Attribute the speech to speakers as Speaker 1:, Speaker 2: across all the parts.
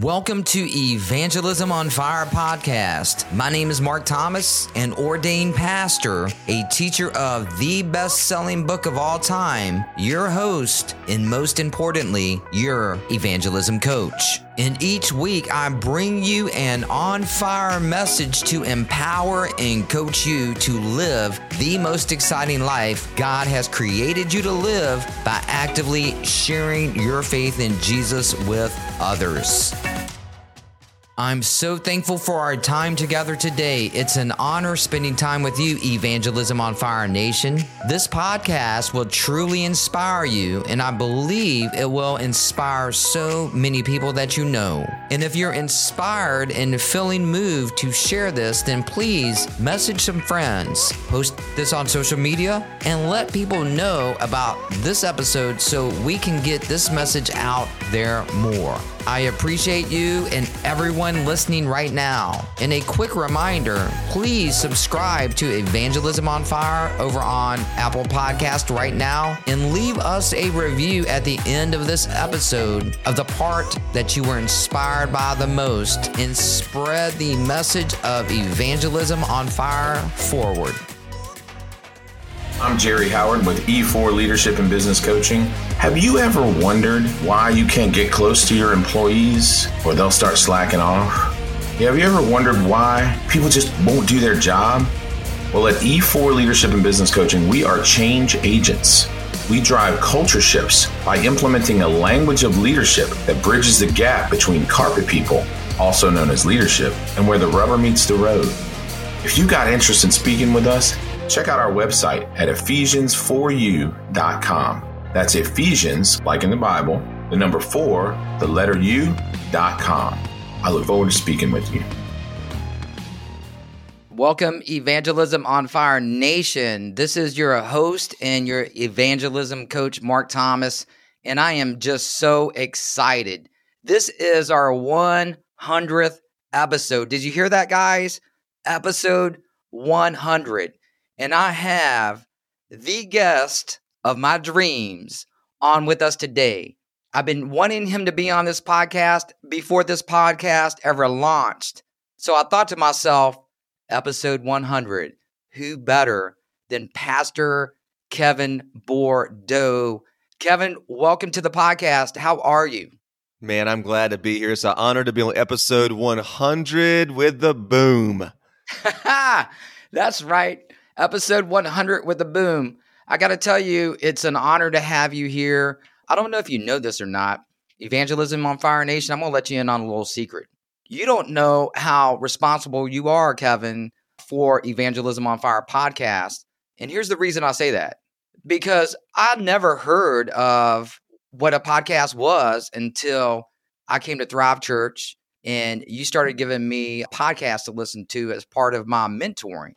Speaker 1: Welcome to Evangelism on Fire podcast. My name is Mark Thomas, an ordained pastor, a teacher of the best selling book of all time, your host, and most importantly, your evangelism coach. And each week, I bring you an on fire message to empower and coach you to live the most exciting life God has created you to live by actively sharing your faith in Jesus with others. I'm so thankful for our time together today. It's an honor spending time with you, Evangelism on Fire Nation. This podcast will truly inspire you, and I believe it will inspire so many people that you know. And if you're inspired and feeling moved to share this, then please message some friends, post this on social media, and let people know about this episode so we can get this message out there more. I appreciate you and everyone listening right now. And a quick reminder please subscribe to Evangelism on Fire over on Apple Podcast right now and leave us a review at the end of this episode of the part that you were inspired by the most and spread the message of Evangelism on Fire forward.
Speaker 2: I'm Jerry Howard with E4 Leadership and Business Coaching. Have you ever wondered why you can't get close to your employees or they'll start slacking off? Have you ever wondered why people just won't do their job? Well, at E4 Leadership and Business Coaching, we are change agents. We drive culture shifts by implementing a language of leadership that bridges the gap between carpet people, also known as leadership, and where the rubber meets the road. If you got interest in speaking with us, check out our website at Ephesians4U.com. That's Ephesians, like in the Bible, the number four, the letter U.com. I look forward to speaking with you.
Speaker 1: Welcome, Evangelism on Fire Nation. This is your host and your evangelism coach, Mark Thomas, and I am just so excited. This is our 100th episode. Did you hear that, guys? Episode 100 and I have the guest of my dreams on with us today. I've been wanting him to be on this podcast before this podcast ever launched. So I thought to myself, episode 100, who better than Pastor Kevin Bordeaux? Kevin, welcome to the podcast. How are you?
Speaker 3: Man, I'm glad to be here. It's an honor to be on episode 100 with the boom.
Speaker 1: That's right episode 100 with the boom. I got to tell you, it's an honor to have you here. I don't know if you know this or not. Evangelism on Fire Nation, I'm going to let you in on a little secret. You don't know how responsible you are, Kevin, for Evangelism on Fire podcast. And here's the reason I say that because I never heard of what a podcast was until I came to Thrive Church and you started giving me a podcast to listen to as part of my mentoring.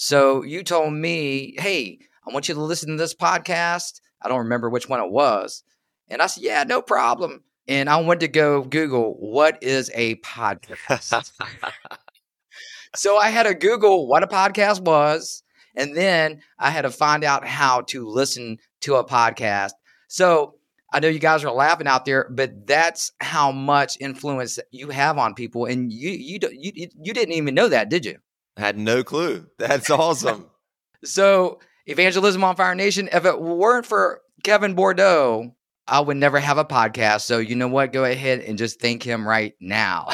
Speaker 1: So you told me, hey, I want you to listen to this podcast. I don't remember which one it was. And I said, yeah, no problem. And I went to go Google, what is a podcast? so I had to Google what a podcast was. And then I had to find out how to listen to a podcast. So I know you guys are laughing out there, but that's how much influence you have on people. And you you you you didn't even know that, did you?
Speaker 3: Had no clue. That's awesome.
Speaker 1: so, Evangelism on Fire Nation, if it weren't for Kevin Bordeaux, I would never have a podcast. So, you know what? Go ahead and just thank him right now.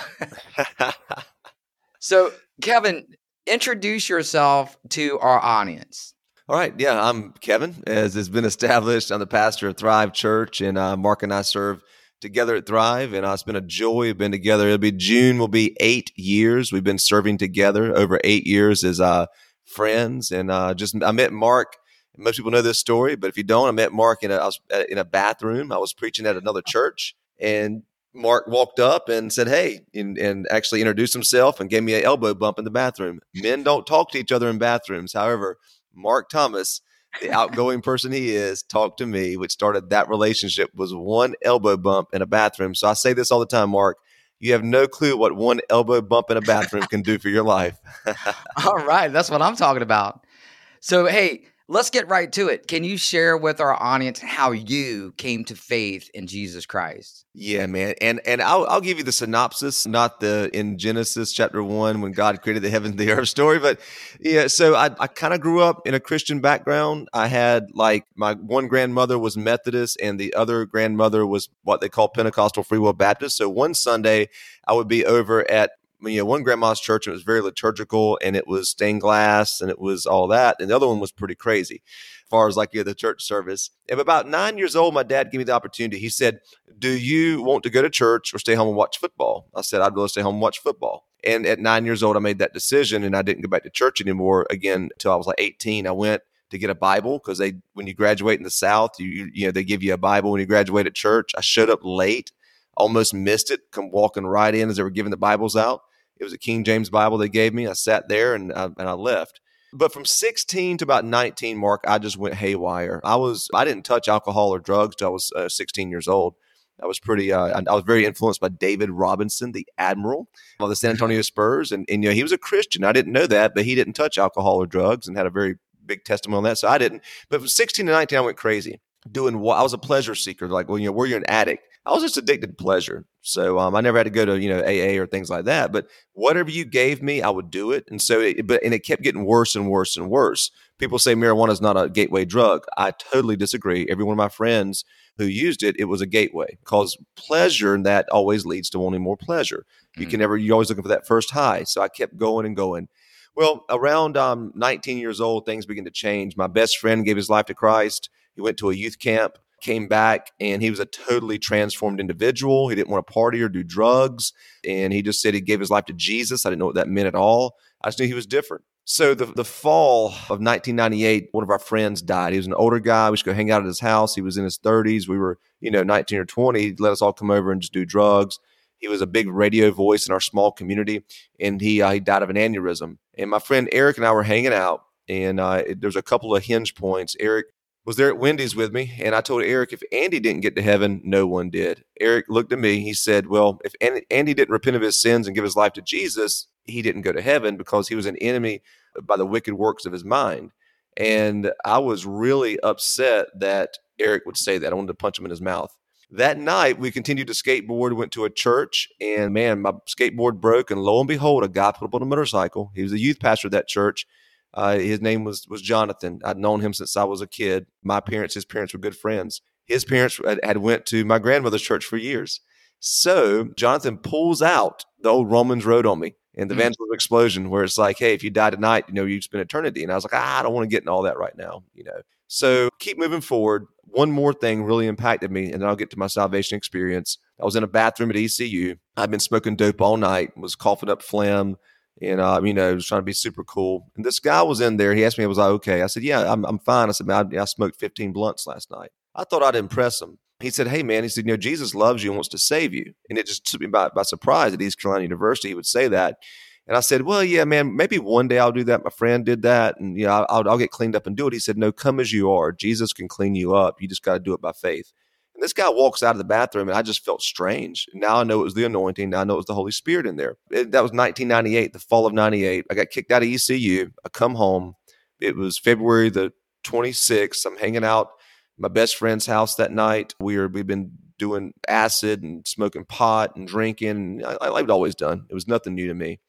Speaker 1: so, Kevin, introduce yourself to our audience.
Speaker 3: All right. Yeah, I'm Kevin. As has been established, I'm the pastor of Thrive Church, and uh, Mark and I serve together at Thrive, and uh, it's been a joy. We've been together. It'll be June. Will be eight years. We've been serving together over eight years as uh, friends, and uh, just I met Mark. Most people know this story, but if you don't, I met Mark in a I was uh, in a bathroom. I was preaching at another church, and Mark walked up and said, "Hey," and, and actually introduced himself and gave me an elbow bump in the bathroom. Men don't talk to each other in bathrooms. However, Mark Thomas the outgoing person he is, talked to me, which started that relationship was one elbow bump in a bathroom. So I say this all the time, Mark. You have no clue what one elbow bump in a bathroom can do for your life.
Speaker 1: all right. That's what I'm talking about. So, hey, let's get right to it. Can you share with our audience how you came to faith in Jesus Christ?
Speaker 3: Yeah, man. And and I'll I'll give you the synopsis, not the in Genesis chapter one when God created the heavens and the earth story. But yeah, so I, I kind of grew up in a Christian background. I had like my one grandmother was Methodist and the other grandmother was what they call Pentecostal Free Will Baptist. So one Sunday I would be over at you know, one grandma's church it was very liturgical and it was stained glass and it was all that. And the other one was pretty crazy as far as like you know, the church service. And about nine years old, my dad gave me the opportunity. He said, Do you want to go to church or stay home and watch football? I said, I'd rather stay home and watch football. And at nine years old, I made that decision and I didn't go back to church anymore again until I was like 18. I went to get a Bible because they, when you graduate in the South, you, you know, they give you a Bible when you graduate at church. I showed up late almost missed it, come walking right in as they were giving the Bibles out. It was a King James Bible they gave me. I sat there and I, and I left. But from 16 to about 19, Mark, I just went haywire. I was I didn't touch alcohol or drugs till I was uh, 16 years old. I was pretty. Uh, I was very influenced by David Robinson, the admiral of the San Antonio Spurs, and, and you know he was a Christian. I didn't know that, but he didn't touch alcohol or drugs, and had a very big testimony on that. So I didn't. But from 16 to 19, I went crazy doing what I was a pleasure seeker. Like, well, you know, where you're an addict. I was just addicted to pleasure. So um, I never had to go to you know AA or things like that. But whatever you gave me, I would do it. And so, it, but and it kept getting worse and worse and worse. People say marijuana is not a gateway drug. I totally disagree. Every one of my friends who used it, it was a gateway because pleasure and that always leads to wanting more pleasure. You mm. can never. You're always looking for that first high. So I kept going and going. Well, around um, 19 years old, things began to change. My best friend gave his life to Christ. He went to a youth camp came back and he was a totally transformed individual. He didn't want to party or do drugs. And he just said he gave his life to Jesus. I didn't know what that meant at all. I just knew he was different. So the, the fall of 1998, one of our friends died. He was an older guy. We used to go hang out at his house. He was in his 30s. We were, you know, 19 or 20. He let us all come over and just do drugs. He was a big radio voice in our small community, and he uh, he died of an aneurysm. And my friend Eric and I were hanging out, and uh, there's a couple of hinge points. Eric was there at Wendy's with me, and I told Eric if Andy didn't get to heaven, no one did. Eric looked at me. He said, "Well, if Andy didn't repent of his sins and give his life to Jesus, he didn't go to heaven because he was an enemy by the wicked works of his mind." And I was really upset that Eric would say that. I wanted to punch him in his mouth. That night, we continued to skateboard, went to a church, and man, my skateboard broke. And lo and behold, a guy put up on a motorcycle. He was a youth pastor at that church uh, his name was was Jonathan. I'd known him since I was a kid. My parents, his parents were good friends. His parents had, had went to my grandmother's church for years. So Jonathan pulls out the old Romans Road on me in the mm. Evangelism Explosion, where it's like, hey, if you die tonight, you know, you spend eternity. And I was like, ah, I don't want to get in all that right now, you know. So keep moving forward. One more thing really impacted me, and then I'll get to my salvation experience. I was in a bathroom at ECU. I'd been smoking dope all night, was coughing up phlegm, and uh, you know, was trying to be super cool. And this guy was in there. He asked me, "Was I okay?" I said, "Yeah, I'm, I'm fine." I said, "Man, I, I smoked 15 blunts last night." I thought I'd impress him. He said, "Hey, man," he said, "You know, Jesus loves you and wants to save you." And it just took me by, by surprise at East Carolina University he would say that. And I said, "Well, yeah, man, maybe one day I'll do that. My friend did that, and you know, I'll, I'll get cleaned up and do it." He said, "No, come as you are. Jesus can clean you up. You just got to do it by faith." And this guy walks out of the bathroom, and I just felt strange. Now I know it was the anointing. Now I know it was the Holy Spirit in there. It, that was 1998, the fall of 98. I got kicked out of ECU. I come home. It was February the 26th. I'm hanging out my best friend's house that night. We are, we've been doing acid and smoking pot and drinking. I, I, I've always done. It was nothing new to me.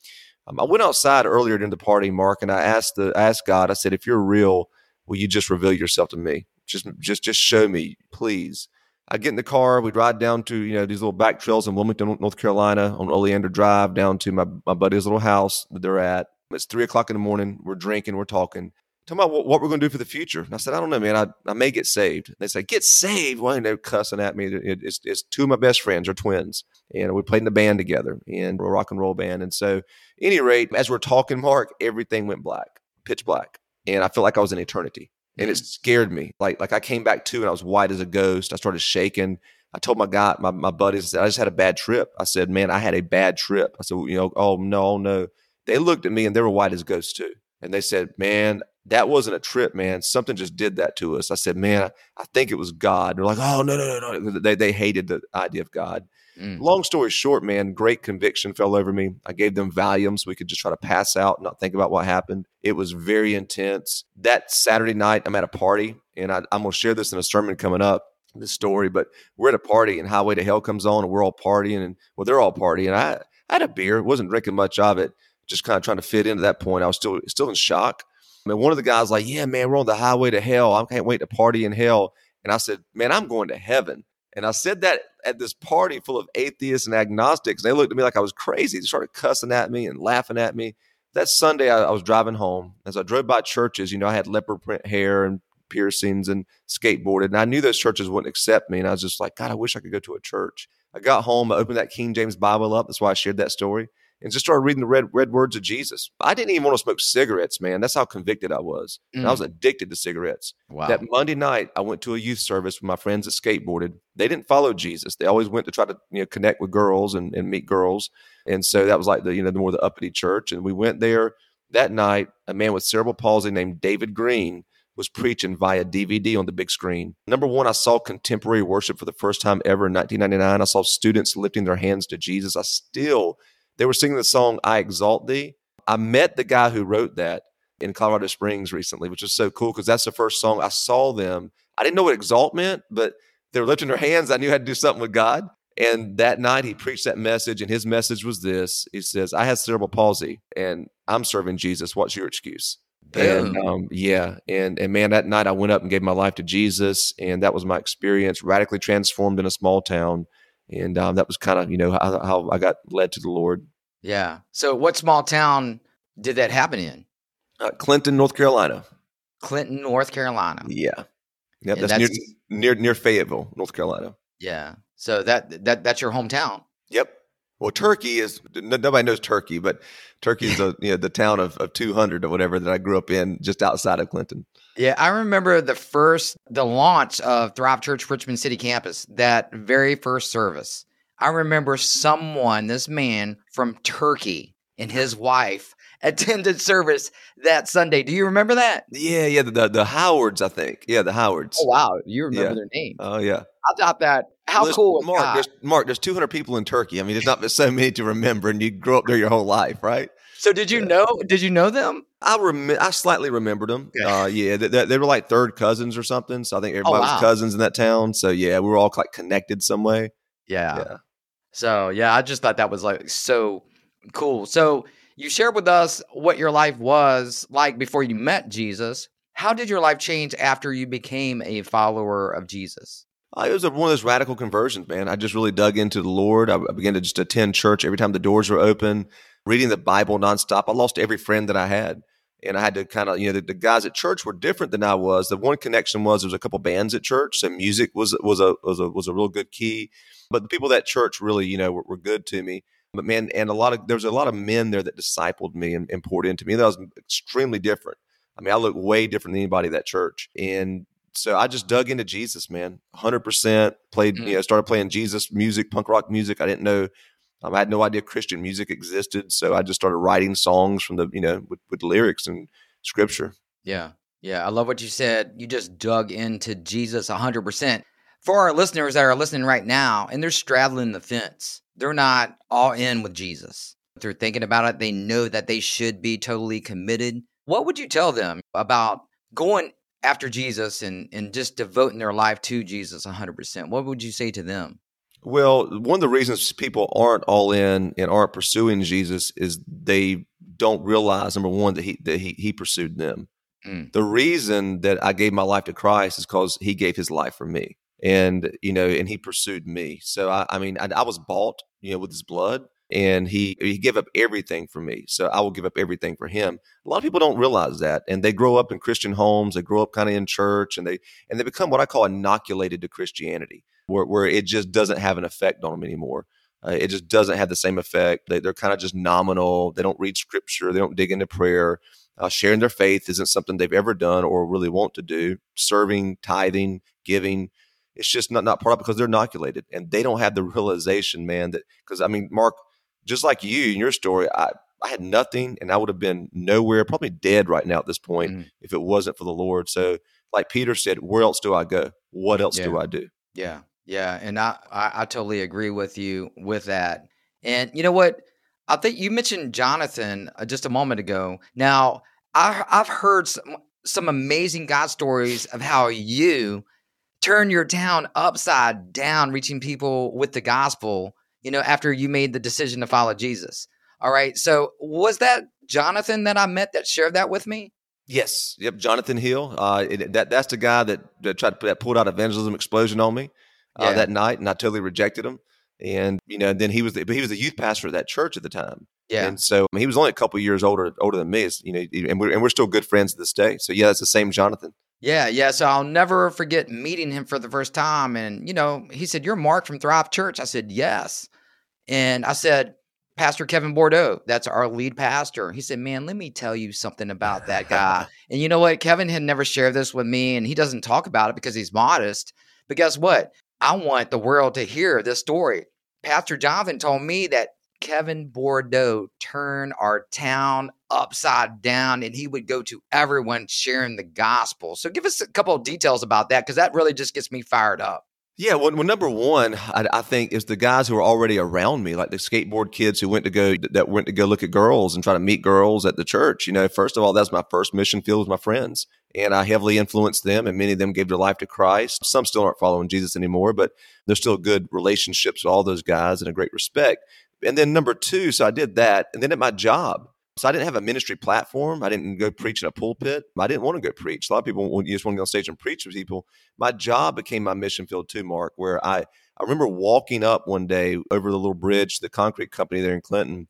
Speaker 3: Um, I went outside earlier during the party, Mark, and I asked the I asked God. I said, "If you're real, will you just reveal yourself to me? Just just just show me, please." I get in the car. We'd ride down to you know these little back trails in Wilmington, North Carolina, on Oleander Drive, down to my my buddy's little house that they're at. It's three o'clock in the morning. We're drinking. We're talking. Talking about what, what we're going to do for the future. And I said, I don't know, man. I, I may get saved. They say, get saved. Why well, they're cussing at me? It, it's, it's two of my best friends are twins, and we played in the band together, and we're a rock and roll band. And so, any rate, as we're talking, Mark, everything went black, pitch black, and I felt like I was in eternity and it mm-hmm. scared me. Like like I came back to and I was white as a ghost. I started shaking. I told my guy, my, my buddies, I just had a bad trip. I said, man, I had a bad trip. I said, you know, oh no, oh, no. They looked at me and they were white as ghosts too. And they said, man, that wasn't a trip, man. Something just did that to us. I said, man, I think it was God. They're like, oh no, no, no, no. They they hated the idea of God. Mm. Long story short, man, great conviction fell over me. I gave them Valium so we could just try to pass out, not think about what happened. It was very intense. That Saturday night, I'm at a party, and I, I'm going to share this in a sermon coming up this story, but we're at a party and Highway to Hell comes on and we're all partying and well, they're all partying. I, I had a beer, wasn't drinking much of it, just kind of trying to fit in. into that point. I was still still in shock. I mean, one of the guys like, yeah, man, we're on the highway to hell. I can't wait to party in hell. And I said, man, I'm going to heaven. And I said that at this party full of atheists and agnostics. And They looked at me like I was crazy. They started cussing at me and laughing at me. That Sunday, I, I was driving home. As I drove by churches, you know, I had leopard print hair and piercings and skateboarded. And I knew those churches wouldn't accept me. And I was just like, God, I wish I could go to a church. I got home, I opened that King James Bible up. That's why I shared that story and just started reading the red red words of Jesus. I didn't even want to smoke cigarettes, man. That's how convicted I was. Mm. And I was mm. addicted to cigarettes. Wow. That Monday night, I went to a youth service with my friends that skateboarded. They didn't follow Jesus. They always went to try to you know connect with girls and, and meet girls. And so that was like the you know the more the uppity church. And we went there that night. A man with cerebral palsy named David Ring was preaching via DVD on the big screen. Number one, I saw contemporary worship for the first time ever in 1999. I saw students lifting their hands to Jesus. I still, they were singing the song, I Exalt Thee. I met the guy who wrote that in Colorado Springs recently, which was so cool because that's the first song I saw them. I didn't know what exalt meant, but they were lifting their hands. I knew I had to do something with God. And that night he preached that message, and his message was this He says, I have cerebral palsy and I'm serving Jesus. What's your excuse? And um, yeah, and and man, that night I went up and gave my life to Jesus, and that was my experience. Radically transformed in a small town, and um, that was kind of you know how, how, I got led to the Lord.
Speaker 1: Yeah. So, what small town did that happen in?
Speaker 3: Uh, Clinton, North Carolina.
Speaker 1: Clinton, North Carolina.
Speaker 3: Yeah. Yep. That's, that's, near near near Fayetteville, North Carolina.
Speaker 1: Yeah. So that that that's your hometown.
Speaker 3: Yep. Well, Turkey is nobody knows Turkey, but Turkey is a, you know, the town of, of 200 or whatever that I grew up in just outside of Clinton.
Speaker 1: Yeah, I remember the first, the launch of Thrive Church Richmond City campus, that very first service. I remember someone, this man from Turkey and his wife attended service that Sunday. Do you remember that?
Speaker 3: Yeah, yeah, the, the, the Howards, I think. Yeah, the Howards.
Speaker 1: Oh, wow. You remember yeah. their name.
Speaker 3: Oh, yeah.
Speaker 1: I thought that how cool
Speaker 3: Mark, there's, Mark, there's 200 people in Turkey. I mean, there's not so many to remember, and you grew up there your whole life, right?
Speaker 1: So did you yeah. know? Did you know them?
Speaker 3: I rem- I slightly remembered them. Uh, yeah, they, they, were like third cousins or something. So I think oh, everybody oh, wow. was cousins in that town. So yeah, we were all like connected some way.
Speaker 1: Yeah. yeah. So yeah, I just thought that was like so cool. So you shared with us what your life was like before you met Jesus. How did your life change after you became a follower of Jesus?
Speaker 3: Uh, it was one of those radical conversions, man. I just really dug into the Lord. I, began to just attend church every time the doors were open, reading the Bible nonstop. I lost every friend that I had. And I had to kind of, you know, the, the, guys at church were different than I was. The one connection was there was a couple bands at church, so music was was a was a was a real good key. But the people at church really, you know, were, were good to me. But man, and a lot of there was a lot of men there that discipled me and, and poured into me. That was extremely different. I mean, I look way different than anybody at that church. And so I just dug into Jesus, man, hundred percent. Played, mm. you know, started playing Jesus music, punk rock music. I didn't know, um, I had no idea Christian music existed, so I just started writing songs from the, you know, with, with lyrics and scripture.
Speaker 1: Yeah, yeah, I love what you said. You just dug into Jesus hundred percent. For our listeners that are listening right now, and they're straddling the fence, they're not all in with Jesus. They're thinking about it. They know that they should be totally committed. What would you tell them about going after Jesus and and just devoting their life to Jesus 100%, what would you say to them?
Speaker 3: Well, one of the reasons people aren't all in and aren't pursuing Jesus is they don't realize number one that he that he, he pursued them. Mm. The reason that I gave my life to Christ is because He gave His life for me, and you know, and He pursued me. So I, I mean, I, I was bought, you know, with His blood, and he he gave up everything for me so i will give up everything for him. A lot of people don't realize that and they grow up in christian homes they grow up kind of in church and they and they become what i call inoculated to christianity where, where it just doesn't have an effect on them anymore. Uh, it just doesn't have the same effect. They, they're kind of just nominal they don't read scripture they don't dig into prayer. Uh, sharing their faith isn't something they've ever done or really want to do. Serving tithing giving it's just not, not part of it because they're inoculated and they don't have the realization man that because i mean mark just like you in your story, I, I had nothing and I would have been nowhere, probably dead right now at this point mm. if it wasn't for the Lord. So, like Peter said, where else do I go? What else
Speaker 1: yeah.
Speaker 3: do I do?
Speaker 1: Yeah. Yeah, and I, I, I totally agree with you with that. And you know what? I think you mentioned Jonathan uh, just a moment ago. Now, I, I've heard some, some amazing God stories of how you turn your town upside down, reaching people with the gospel, you know, after you made the decision to follow Jesus. All right. So, was that Jonathan that I met that shared that with me?
Speaker 3: Yes. Yep. Jonathan Hill. Uh, it, that that's the guy that, that tried to put, that pulled out evangelism explosion on me uh, yeah. that night, and I totally rejected him. And you know, then he was the, but he was the youth pastor at that church at the time.
Speaker 1: Yeah.
Speaker 3: And so I mean, he was only a couple years older older than me. You know, and we're and we're still good friends to this day. So yeah, it's the same Jonathan.
Speaker 1: Yeah, yeah. So I'll never forget meeting him for the first time. And, you know, he said, You're Mark from Thrive Church. I said, Yes. And I said, Pastor Kevin Bordeaux, that's our lead pastor. He said, Man, let me tell you something about that guy. and you know what? Kevin had never shared this with me, and he doesn't talk about it because he's modest. But guess what? I want the world to hear this story. Pastor Jonathan told me that Kevin Bordeaux turned our town upside down and he would go to everyone sharing the gospel. So give us a couple of details about that because that really just gets me fired up.
Speaker 3: Yeah, well, well number one, I, I, think is the guys who are already around me, like the skateboard kids who went to go that went to go look at girls and try to meet girls at the church. You know, first of all, that's my first mission field with my friends, and I heavily influenced them, and many of them gave their life to Christ. Some still aren't following Jesus anymore, but there's still good relationships with all those guys and a great respect. And then number two, so I did that, and then at my job, so I didn't have a ministry platform. I didn't go preach in a pulpit. I didn't want to go preach. A lot of people you just want to go on stage and preach to people. My job became my mission field too, Mark, where I, I remember walking up one day over the little bridge, the concrete company there in Clinton,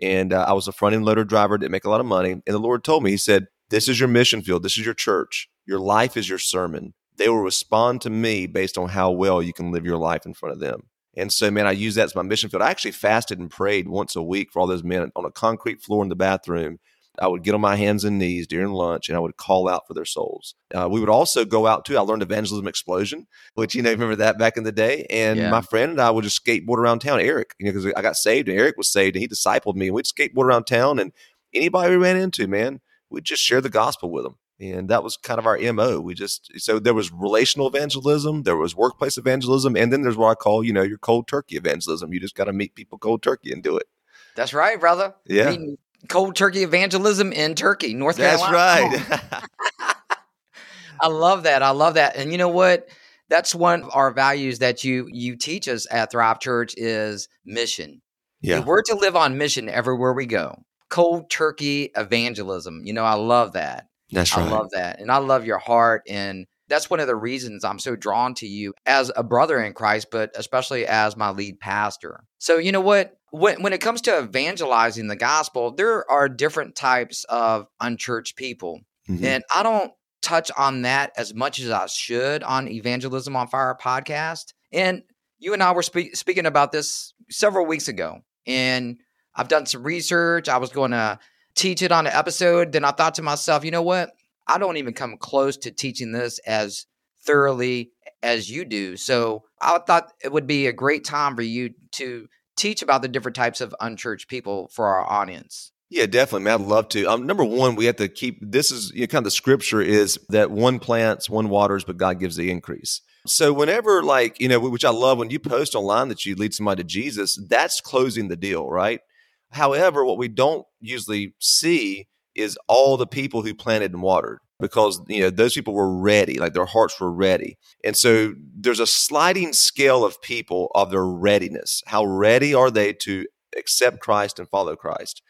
Speaker 3: and uh, I was a front end loader driver, didn't make a lot of money. And the Lord told me, He said, This is your mission field. This is your church. Your life is your sermon. They will respond to me based on how well you can live your life in front of them. And so, man, I use that as my mission field. I actually fasted and prayed once a week for all those men on a concrete floor in the bathroom. I would get on my hands and knees during lunch and I would call out for their souls. Uh, we would also go out too. I learned evangelism explosion, which, you know, remember that back in the day. And yeah. my friend and I would just skateboard around town, Eric, you know, because I got saved and Eric was saved and he discipled me. And we'd skateboard around town and anybody we ran into, man, we'd just share the gospel with them and that was kind of our mo we just so there was relational evangelism there was workplace evangelism and then there's what i call you know your cold turkey evangelism. You just got to meet people cold turkey and do it.
Speaker 1: That's right brother.
Speaker 3: Yeah.
Speaker 1: Cold turkey evangelism in turkey north
Speaker 3: that's
Speaker 1: carolina. that's right i love that i love that. And you know what? That's one of our values that you you teach us at thrive church is mission.
Speaker 3: Yeah.
Speaker 1: we're to live on mission everywhere we go cold turkey evangelism you know i love that
Speaker 3: that's right.
Speaker 1: I love that. And I love your heart. And that's one of the reasons I'm so drawn to you as a brother in Christ, but especially as my lead pastor. So, you know what? When, when it comes to evangelizing the gospel, there are different types of unchurched people. Mm-hmm. And I don't touch on that as much as I should on Evangelism on Fire podcast. And you and I were spe- speaking about this several weeks ago. And I've done some research. I was going to teach it on an episode, then I thought to myself, you know what? I don't even come close to teaching this as thoroughly as you do. So I thought it would be a great time for you to teach about the different types of unchurched people for our audience.
Speaker 3: Yeah, definitely, man. I'd love to. Um, number one, we have to keep this is you know, kind of the scripture is that one plants, one waters, but God gives the increase. So whenever, like you know, which I love when you post online that you lead somebody to Jesus, that's closing the deal, right? However, what we don't usually see is all the people who planted and watered because you know those people were ready like their hearts were ready. And so there's a sliding scale of people of their readiness. How ready are they to accept christ and follow christ?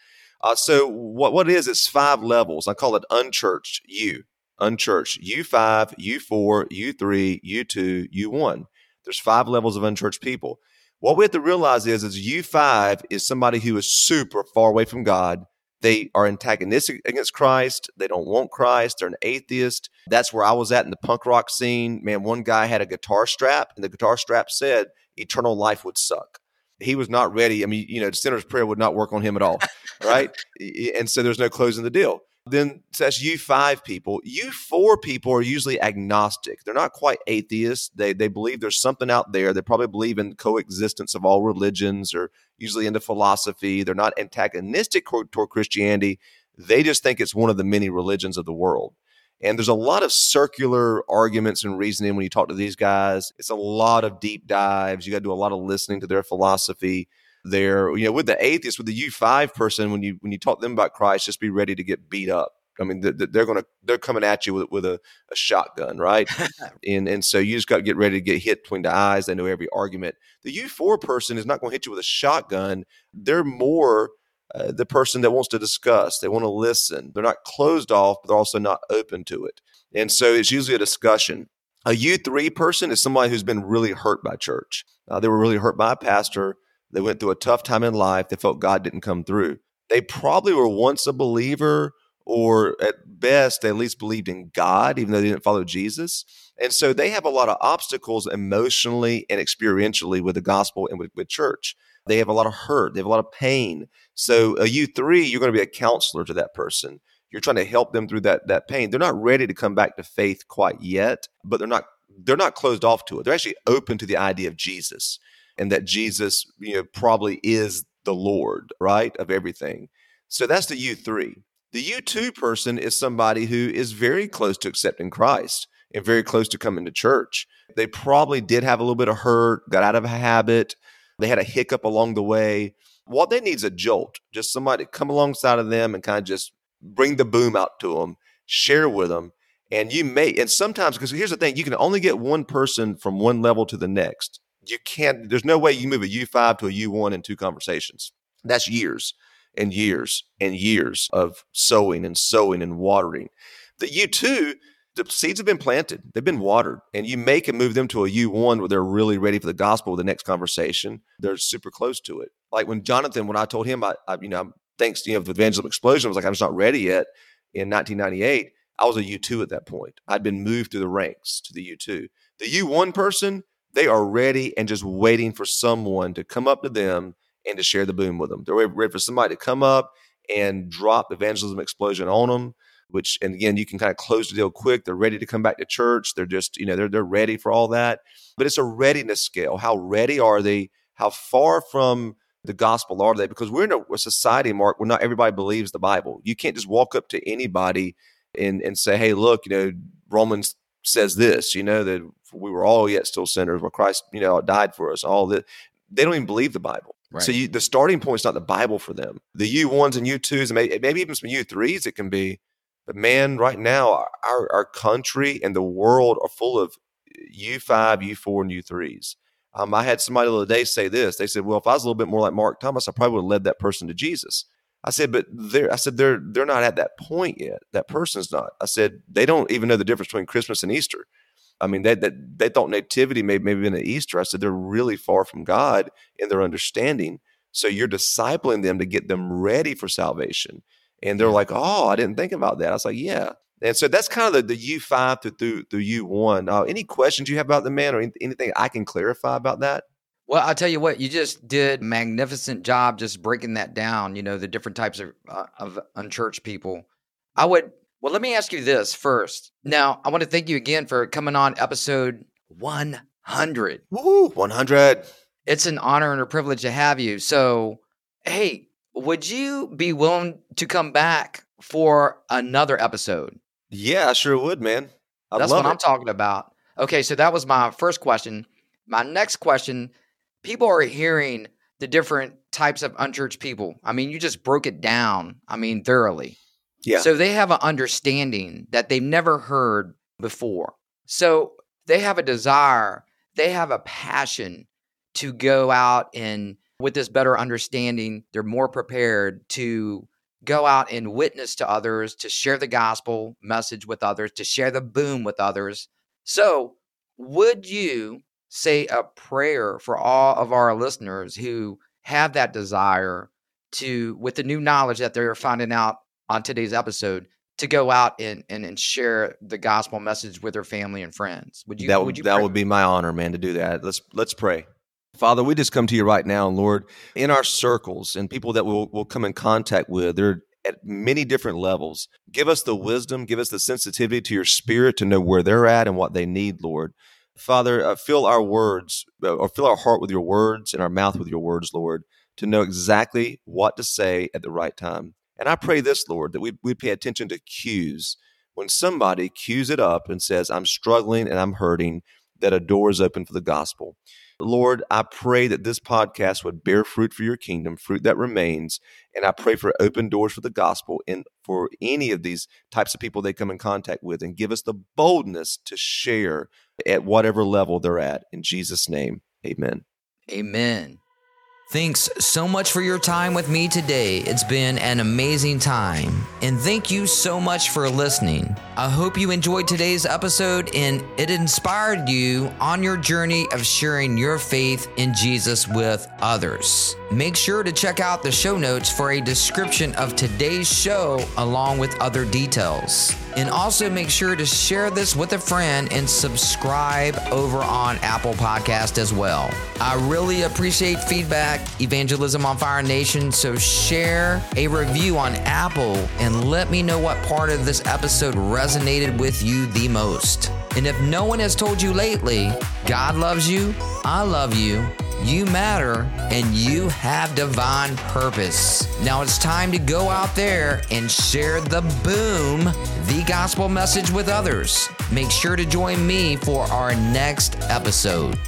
Speaker 3: Uh, so what, what is it's five levels. I call it unchurched you. Unchurched. U5 u4 u3 u2 u1 there's five levels of unchurched people what we have to realize is, is U5 is somebody who is super far away from God. They are antagonistic against Christ. They don't want Christ. They're an atheist. That's where I was at in the punk rock scene. Man, one guy had a guitar strap, and the guitar strap said eternal life would suck. He was not ready. I mean, you know, the sinner's prayer would not work on him at all, right? and so there's no closing the deal. Then that's U5 people. U4 people are usually agnostic. They're not quite atheists. They, they believe there's something out there. They probably believe in coexistence of all religions or usually into philosophy. They're not antagonistic toward Christianity. They just think it's one of the many religions of the world. And there's a lot of circular arguments and reasoning when you talk to these guys. It's a lot of deep dives. You got to do a lot of listening to their philosophy. There, you know, with the atheist, with the U five person, when you when you talk to them about Christ, just be ready to get beat up. I mean, they're going to they're coming at you with, with a, a shotgun, right? and and so you just got to get ready to get hit between the eyes. They know every argument. The U four person is not going to hit you with a shotgun. They're more uh, the person that wants to discuss. They want to listen. They're not closed off, but they're also not open to it. And so it's usually a discussion. A U3 person is somebody who's been really hurt by church. Uh, they were really hurt by a pastor. They went through a tough time in life. They felt God didn't come through. They probably were once a believer, or at best, they at least believed in God, even though they didn't follow Jesus. And so they have a lot of obstacles emotionally and experientially with the gospel and with, with church. They have a lot of hurt. They have a lot of pain. So uh, a U3, you're going to be a counselor to that person. You're trying to help them through that that pain. They're not ready to come back to faith quite yet, but they're not they're not closed off to it. They're actually open to the idea of Jesus and that Jesus, you know, probably is the Lord, right, of everything. So that's the U3. The U2 person is somebody who is very close to accepting Christ and very close to coming to church. They probably did have a little bit of hurt, got out of a habit, they had a hiccup along the way. What they need is a jolt, just somebody to come alongside of them and kind of just bring the boom out to them, share with them. And you may, and sometimes, because here's the thing, you can only get one person from one level to the next. You can't, there's no way you move a U5 to a U1 in two conversations. That's years and years and years of sowing and sowing and watering. The U2, the seeds have been planted, they've been watered, and you make and move them to a U1 where they're really ready for the gospel with the next conversation. They're super close to it. Like when Jonathan, when I told him, I, I you know, thanks to you know, the evangelism explosion, I was like, I'm just not ready yet. In 1998, I was a U2 at that point. I'd been moved through the ranks to the U2. The U1 person, they are ready and just waiting for someone to come up to them and to share the boom with them. They're ready for somebody to come up and drop evangelism explosion on them which and again you can kind of close the deal quick. They're ready to come back to church. They're just you know they're, they're ready for all that. But it's a readiness scale. How ready are they? How far from the gospel are they? Because we're in a, society mark where not everybody believes the bible. You can't just walk up to anybody and and say hey look you know romans says this you know that we were all yet still sinners where christ you know died for us all that they don't even believe the bible Right. So you, the starting point is not the Bible for them. The U ones and U twos, and maybe, maybe even some U threes, it can be. But man, right now, our, our country and the world are full of U5, U4, and U3s. Um, I had somebody the other day say this. They said, "Well, if I was a little bit more like Mark Thomas, I probably would have led that person to Jesus." I said, "But they're," I said, "They're they're not at that point yet. That person's not." I said, "They don't even know the difference between Christmas and Easter." I mean, they they, they thought nativity may maybe been an Easter. I said they're really far from God in their understanding. So you're discipling them to get them ready for salvation. And they're like, oh, I didn't think about that. I was like, yeah. And so that's kind of the, the U5 to through, through U1. Uh, any questions you have about the man or anything I can clarify about that?
Speaker 1: Well, I'll tell you what, you just did magnificent job just breaking that down, you know, the different types of, uh, of unchurched people. I would, well, let me ask you this first. Now, I want to thank you again for coming on episode 100.
Speaker 3: Woo, 100.
Speaker 1: It's an honor and a privilege to have you. So, hey, would you be willing to come back for another episode?
Speaker 3: Yeah, I sure would, man.
Speaker 1: I'd That's what it. I'm talking about. Okay, so that was my first question. My next question people are hearing the different types of unchurched people. I mean, you just broke it down, I mean, thoroughly. Yeah. So they have an understanding that they've never heard before. So they have a desire, they have a passion to go out and with this better understanding, they're more prepared to go out and witness to others, to share the gospel message with others, to share the boom with others. So, would you say a prayer for all of our listeners who have that desire to, with the new knowledge that they're finding out on today's episode, to go out and, and, and share the gospel message with their family and friends?
Speaker 3: Would you? That would, would you that would be my honor, man, to do that. Let's let's pray. Father, we just come to you right now, Lord, in our circles and people that we'll, we'll come in contact with. They're at many different levels. Give us the wisdom, give us the sensitivity to your spirit to know where they're at and what they need, Lord. Father, uh, fill our words uh, or fill our heart with your words and our mouth with your words, Lord, to know exactly what to say at the right time. And I pray this, Lord, that we we pay attention to cues when somebody cues it up and says, I'm struggling and I'm hurting, that a door is open for the gospel. Lord, I pray that this podcast would bear fruit for your kingdom, fruit that remains. And I pray for open doors for the gospel and for any of these types of people they come in contact with and give us the boldness to share at whatever level they're at. In Jesus' name, amen.
Speaker 1: Amen. Thanks so much for your time with me today. It's been an amazing time. And thank you so much for listening. I hope you enjoyed today's episode and it inspired you on your journey of sharing your faith in Jesus with others. Make sure to check out the show notes for a description of today's show along with other details. And also make sure to share this with a friend and subscribe over on Apple Podcast as well. I really appreciate feedback, Evangelism on Fire Nation, so share a review on Apple and let me know what part of this episode resonated with you the most. And if no one has told you lately, God loves you, I love you, you matter, and you have divine purpose. Now it's time to go out there and share the boom, the gospel message with others. Make sure to join me for our next episode.